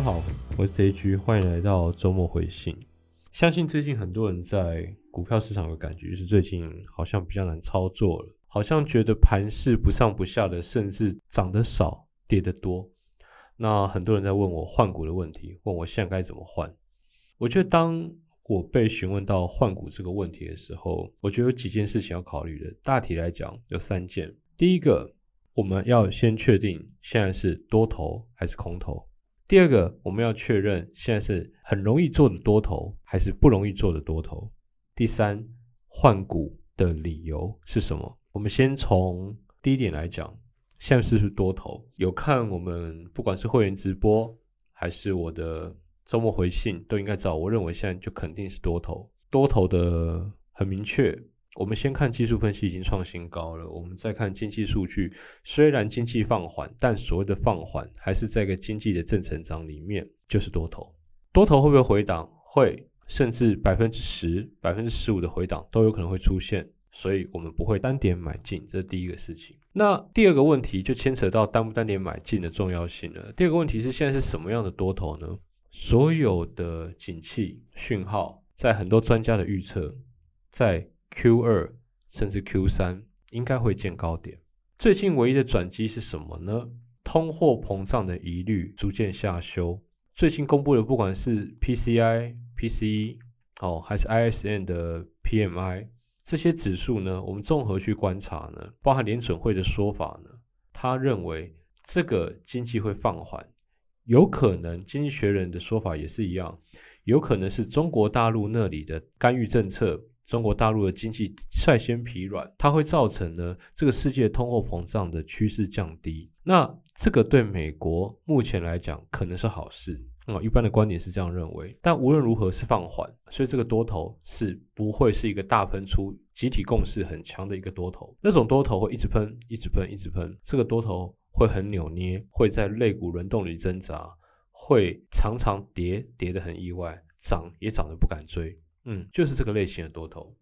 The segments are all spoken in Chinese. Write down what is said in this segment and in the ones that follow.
家好，我是 JG，欢迎来到周末回信。相信最近很多人在股票市场的感觉，就是最近好像比较难操作了，好像觉得盘势不上不下的，甚至涨得少，跌得多。那很多人在问我换股的问题，问我现在该怎么换。我觉得当我被询问到换股这个问题的时候，我觉得有几件事情要考虑的。大体来讲有三件。第一个，我们要先确定现在是多头还是空头。第二个，我们要确认现在是很容易做的多头，还是不容易做的多头。第三，换股的理由是什么？我们先从第一点来讲，现在是不是多头？有看我们不管是会员直播，还是我的周末回信，都应该知道，我认为现在就肯定是多头，多头的很明确。我们先看技术分析已经创新高了，我们再看经济数据，虽然经济放缓，但所谓的放缓还是在一个经济的正成长里面，就是多头。多头会不会回档？会，甚至百分之十、百分之十五的回档都有可能会出现，所以我们不会单点买进，这是第一个事情。那第二个问题就牵扯到单不单点买进的重要性了。第二个问题是现在是什么样的多头呢？所有的景气讯号，在很多专家的预测，在 Q 二甚至 Q 三应该会见高点。最近唯一的转机是什么呢？通货膨胀的疑虑逐渐下修。最近公布的不管是 PCI、PCE 哦，还是 ISM 的 PMI 这些指数呢，我们综合去观察呢，包含联准会的说法呢，他认为这个经济会放缓，有可能经济学人的说法也是一样，有可能是中国大陆那里的干预政策。中国大陆的经济率先疲软，它会造成呢这个世界通货膨胀的趋势降低。那这个对美国目前来讲可能是好事啊，一般的观点是这样认为。但无论如何是放缓，所以这个多头是不会是一个大喷出、集体共识很强的一个多头。那种多头会一直喷、一直喷、一直喷，这个多头会很扭捏，会在肋骨轮动里挣扎，会常常跌跌得很意外，涨也涨得不敢追。嗯，就是这个类型的多头，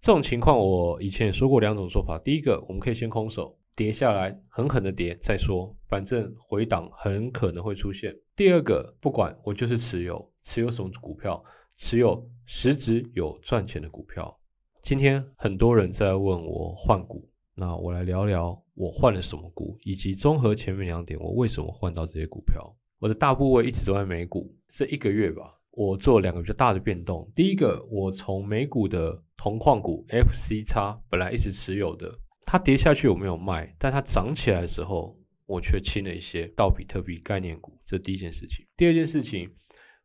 这种情况我以前也说过两种说法。第一个，我们可以先空手跌下来，狠狠的跌再说，反正回档很可能会出现。第二个，不管我就是持有，持有什么股票，持有实质有赚钱的股票。今天很多人在问我换股，那我来聊聊我换了什么股，以及综合前面两点，我为什么换到这些股票。我的大部位一直都在美股，这一个月吧。我做两个比较大的变动。第一个，我从美股的铜矿股 FC 叉本来一直持有的，它跌下去我没有卖，但它涨起来的时候，我却清了一些到比特币概念股。这第一件事情。第二件事情，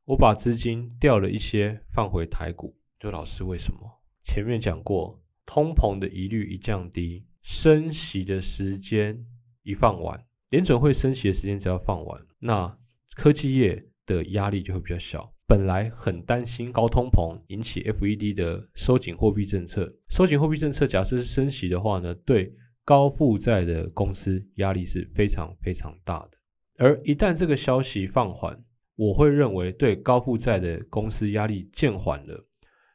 我把资金调了一些放回台股。就老师为什么？前面讲过，通膨的疑虑一降低，升息的时间一放完，联准会升息的时间只要放完，那科技业的压力就会比较小。本来很担心高通膨引起 FED 的收紧货币政策，收紧货币政策假设是升息的话呢，对高负债的公司压力是非常非常大的。而一旦这个消息放缓，我会认为对高负债的公司压力渐缓了。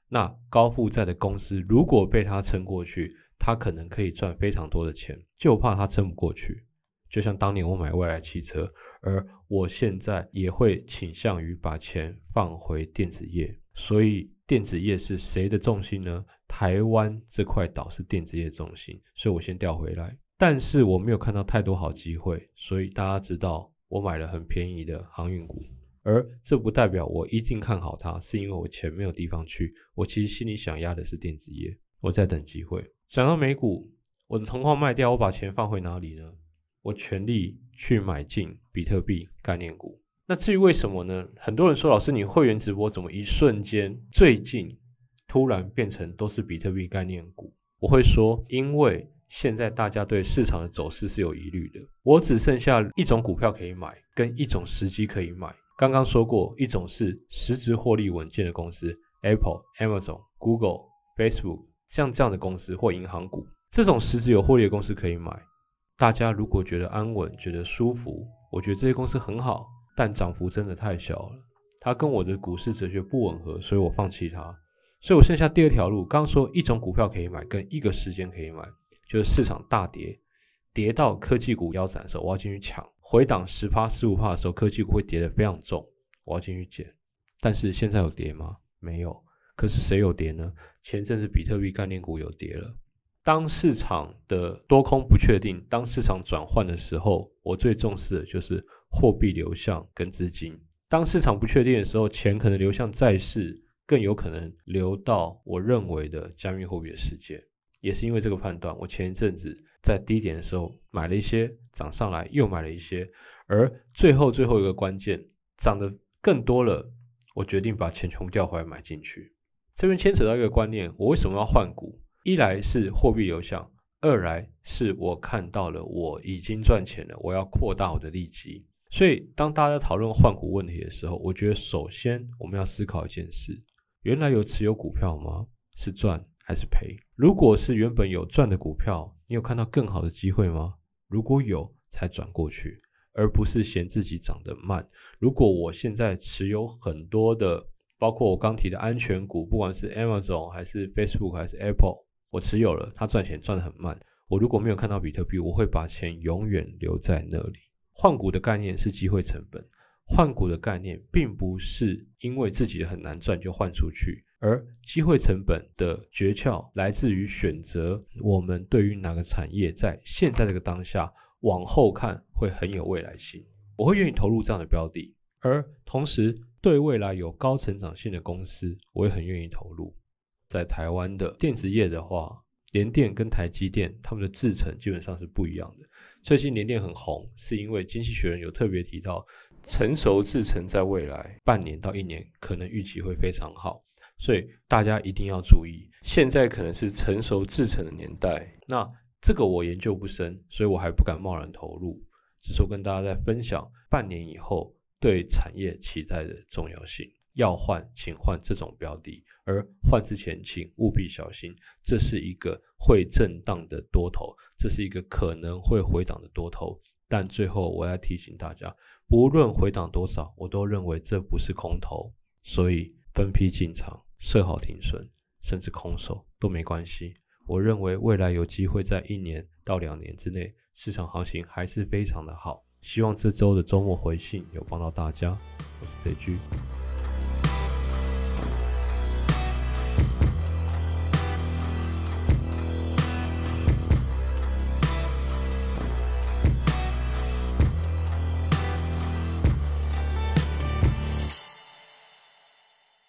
那高负债的公司如果被它撑过去，它可能可以赚非常多的钱，就怕它撑不过去。就像当年我买未来汽车。而我现在也会倾向于把钱放回电子业，所以电子业是谁的重心呢？台湾这块岛是电子业重心，所以我先调回来。但是我没有看到太多好机会，所以大家知道我买了很便宜的航运股，而这不代表我一定看好它，是因为我钱没有地方去。我其实心里想压的是电子业，我在等机会。讲到美股，我的铜矿卖掉，我把钱放回哪里呢？我全力。去买进比特币概念股。那至于为什么呢？很多人说，老师，你会员直播怎么一瞬间最近突然变成都是比特币概念股？我会说，因为现在大家对市场的走势是有疑虑的。我只剩下一种股票可以买，跟一种时机可以买。刚刚说过，一种是实质获利稳健的公司，Apple、Amazon、Google、Facebook，像这样的公司或银行股，这种实质有获利的公司可以买。大家如果觉得安稳、觉得舒服，我觉得这些公司很好，但涨幅真的太小了，它跟我的股市哲学不吻合，所以我放弃它。所以我剩下第二条路，刚刚说一种股票可以买，跟一个时间可以买，就是市场大跌，跌到科技股腰斩的时候，我要进去抢；回档十趴、十五趴的时候，科技股会跌得非常重，我要进去捡。但是现在有跌吗？没有。可是谁有跌呢？前阵子比特币概念股有跌了。当市场的多空不确定，当市场转换的时候，我最重视的就是货币流向跟资金。当市场不确定的时候，钱可能流向债市，更有可能流到我认为的加密货币的世界。也是因为这个判断，我前一阵子在低点的时候买了一些，涨上来又买了一些，而最后最后一个关键涨得更多了，我决定把钱全部调回来买进去。这边牵扯到一个观念，我为什么要换股？一来是货币流向，二来是我看到了我已经赚钱了，我要扩大我的利基。所以当大家讨论换股问题的时候，我觉得首先我们要思考一件事：原来有持有股票吗？是赚还是赔？如果是原本有赚的股票，你有看到更好的机会吗？如果有，才转过去，而不是嫌自己涨得慢。如果我现在持有很多的，包括我刚提的安全股，不管是 Amazon 还是 Facebook 还是 Apple。我持有了，它赚钱赚得很慢。我如果没有看到比特币，我会把钱永远留在那里。换股的概念是机会成本，换股的概念并不是因为自己很难赚就换出去，而机会成本的诀窍来自于选择我们对于哪个产业在现在这个当下往后看会很有未来性，我会愿意投入这样的标的，而同时对未来有高成长性的公司，我也很愿意投入。在台湾的电子业的话，联电跟台积电他们的制程基本上是不一样的。最近联电很红，是因为经济学人有特别提到，成熟制程在未来半年到一年可能预期会非常好，所以大家一定要注意。现在可能是成熟制程的年代，那这个我研究不深，所以我还不敢贸然投入。只是跟大家在分享半年以后对产业期待的重要性。要换，请换这种标的，而换之前，请务必小心，这是一个会震荡的多头，这是一个可能会回档的多头。但最后，我要提醒大家，不论回档多少，我都认为这不是空头，所以分批进场，设好停损，甚至空手都没关系。我认为未来有机会在一年到两年之内，市场行情还是非常的好。希望这周的周末回信有帮到大家。我是 J G。